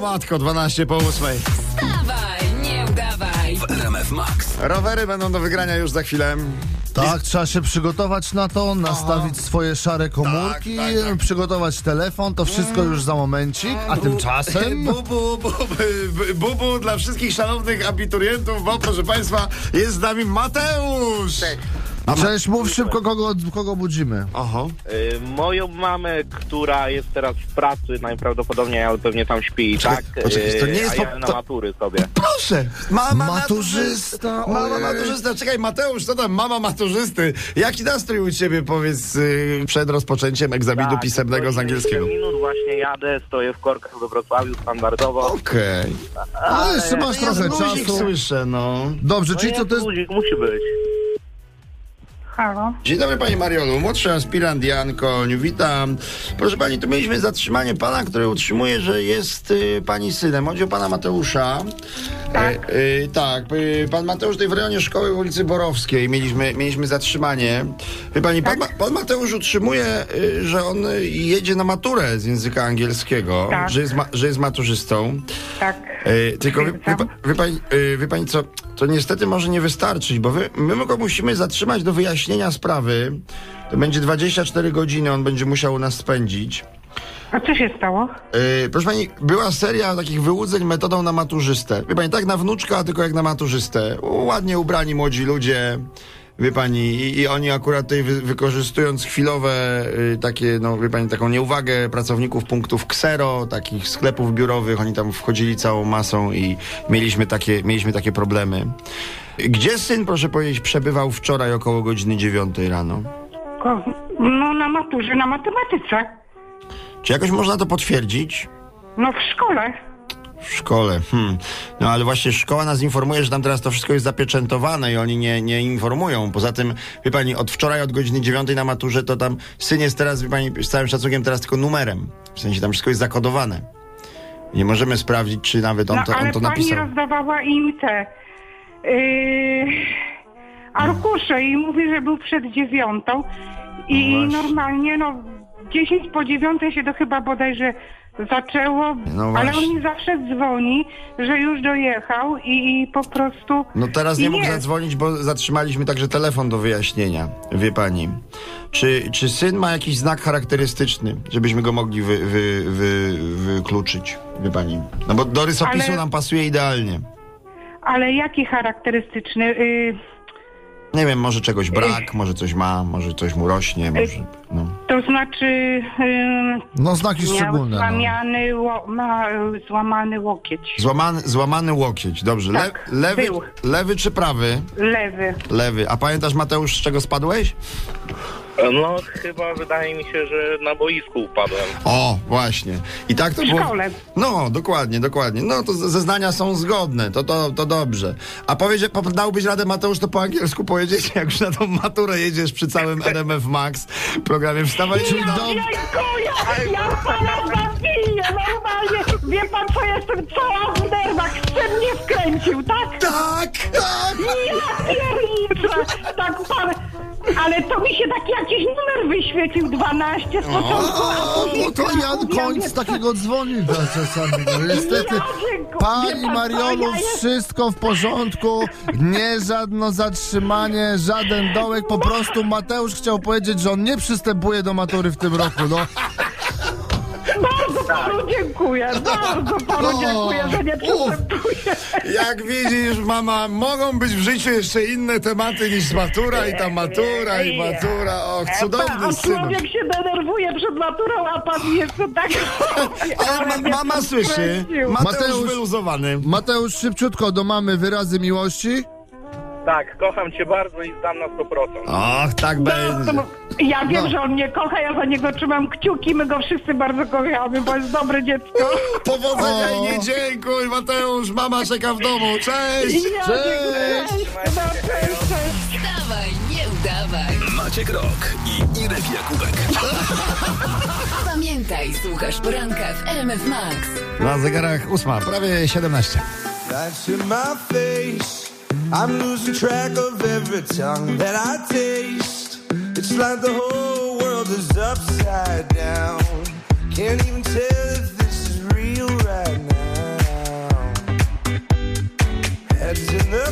O matko, 12 po 8. Wstawaj, nie udawaj. RMF Max. Rowery będą do wygrania już za chwilę. Tak, trzeba się przygotować na to, nastawić swoje szare komórki, tak, tak. przygotować telefon, to wszystko już za momencik, a tymczasem... Bubu, bubu, bubu dla wszystkich szanownych abiturientów, bo proszę Państwa, jest z nami Mateusz. Cześć, mów szybko, kogo, kogo budzimy. Oho. Y, Moją mamę, która jest teraz w pracy najprawdopodobniej, ale pewnie tam śpi, tak? poczekaj, to nie Y, jest a po- ja na to- matury sobie. Proszę, mama Maturzysta, Mama ojej. maturzysta, czekaj Mateusz, co tam, mama maturzysty. Jaki nastrój u Ciebie, powiedz, y, przed rozpoczęciem egzaminu Tak, pisemnego z to angielskiego? 7 minut właśnie jadę, stoję w korkach do Wrocławiu standardowo. Okej. Ale jeszcze masz trochę czasu. słyszę, no. Dobrze, No czyli co jest to jest... musi być. Halo? Dzień dobry Pani Mariolu, młodszy aspirant Jan Koń, witam. Proszę Pani, tu mieliśmy zatrzymanie Pana, który utrzymuje, że jest y, Pani synem. Chodzi o Pana Mateusza. Tak. E, y, tak, y, Pan Mateusz tutaj w rejonie szkoły w ulicy Borowskiej mieliśmy, mieliśmy zatrzymanie. Wie Pani, pan, Ma- pan Mateusz utrzymuje, że on jedzie na maturę z języka angielskiego, Tak. że, jest ma, że jest maturzystą. Tak. E, tylko wie, wie, wie, pani, e, wie pani co, to niestety może nie wystarczyć, bo wy, my go musimy zatrzymać do wyjaśnienia sprawy. To będzie 24 godziny, on będzie musiał u nas spędzić. A co się stało? E, proszę pani, była seria takich wyłudzeń metodą na maturzystę. Wie pani, tak na wnuczka, tylko jak na maturzystę. Ładnie ubrani młodzi ludzie. Wie pani, i, i oni akurat tutaj wy, wykorzystując chwilowe y, takie, no wie pani, taką nieuwagę pracowników punktów Ksero, takich sklepów biurowych, oni tam wchodzili całą masą i mieliśmy takie, mieliśmy takie problemy. Gdzie syn, proszę powiedzieć, przebywał wczoraj około godziny 9 rano? Ko- No na maturze, na matematyce. Czy jakoś można to potwierdzić? No w szkole. W szkole. Hmm. No ale właśnie szkoła nas informuje, że tam teraz to wszystko jest zapieczętowane i oni nie, nie informują. Poza tym, wie pani, od wczoraj, od godziny 9 na maturze, to tam syn jest teraz, wie pani, z całym szacunkiem teraz tylko numerem. W sensie tam wszystko jest zakodowane. Nie możemy sprawdzić, czy nawet on No to, ale on to pani napisał. rozdawała im te yy, arkusze i mówi, że był przed dziewiątą. I No normalnie, no 10 po dziewiątej się to chyba bodajże zaczęło, No ale on mi zawsze dzwoni, że już dojechał i, i po prostu... No teraz nie i mógł zadzwonić, bo zatrzymaliśmy także telefon do wyjaśnienia. Wie pani. Czy, czy syn ma jakiś znak charakterystyczny, żebyśmy go mogli wy, wy, wy, wykluczyć? Wie pani. No bo do rysopisu Ale- nam pasuje idealnie. Ale jaki charakterystyczny? Yy, Nie wiem, może czegoś brak, może coś ma, może coś mu rośnie, może. No. to znaczy... Yy, No znaki szczególne. No. złamany, ło, ma złamany łokieć. Złamany, złamany łokieć, dobrze. Tak, Le, lewy, był. lewy czy prawy? Lewy. Lewy. A pamiętasz, Mateusz, z czego spadłeś? No chyba wydaje mi się, że na boisku upadłem. O, właśnie. I tak to W było. szkole. No, dokładnie, dokładnie. No to zeznania są zgodne, to, to, to dobrze. A powiedz, dałbyś radę, Mateusz, to po angielsku powiedzieć, jak już na tą maturę jedziesz przy całym RMF Max programie Wstawaj. Dzień dobry. Dziękuję! Ja pana zabiję normalnie! Wie pan co jestem cała w nerwach? Mnie wkręcił, tak? Tak, tak. Ja pierniczę! Tak pan... Ale to mi się taki jakiś numer wyświecił, 12 z początku. a O, później no to Jan ja Koń z takiego dzwoni za czasami. No, niestety, pani Mariolu, wszystko w porządku. Nie żadne zatrzymanie, żaden dołek. Po prostu Mateusz chciał powiedzieć, że on nie przystępuje do matury w tym roku. No, Bardzo panu dziękuję, bardzo panu No. dziękuję, że nie przystępuję. Jak widzisz, mama, mogą być w życiu jeszcze inne tematy niż matura i ta matura i matura. Och, cudowny syn. człowiek się denerwuje przed maturą, a pan jeszcze tak... Ale ma, mama słyszy. Mateusz. wyluzowany. Mateusz, szybciutko do mamy wyrazy miłości. Tak, kocham cię bardzo i zdam na 100%. Och, tak będzie. No, ja wiem, No. że on mnie kocha, ja za niego trzymam kciuki, my go wszyscy bardzo kochamy, bo jest dobre dziecko. Powodzenia i nie dziękuj, Mateusz. Mama czeka w domu. Cześć! Ja Cześć. dziękuję. No, cześć, cześć. Wstawaj, nie udawaj. Maciek Rok i Irek Jakubek. Pamiętaj, słuchasz poranka w RMF Max. Na zegarach ósma, prawie 17. That's in my face. I'm losing track of every tongue that I taste. It's like the whole world is upside down. Can't even tell if this is real right now. Heads in the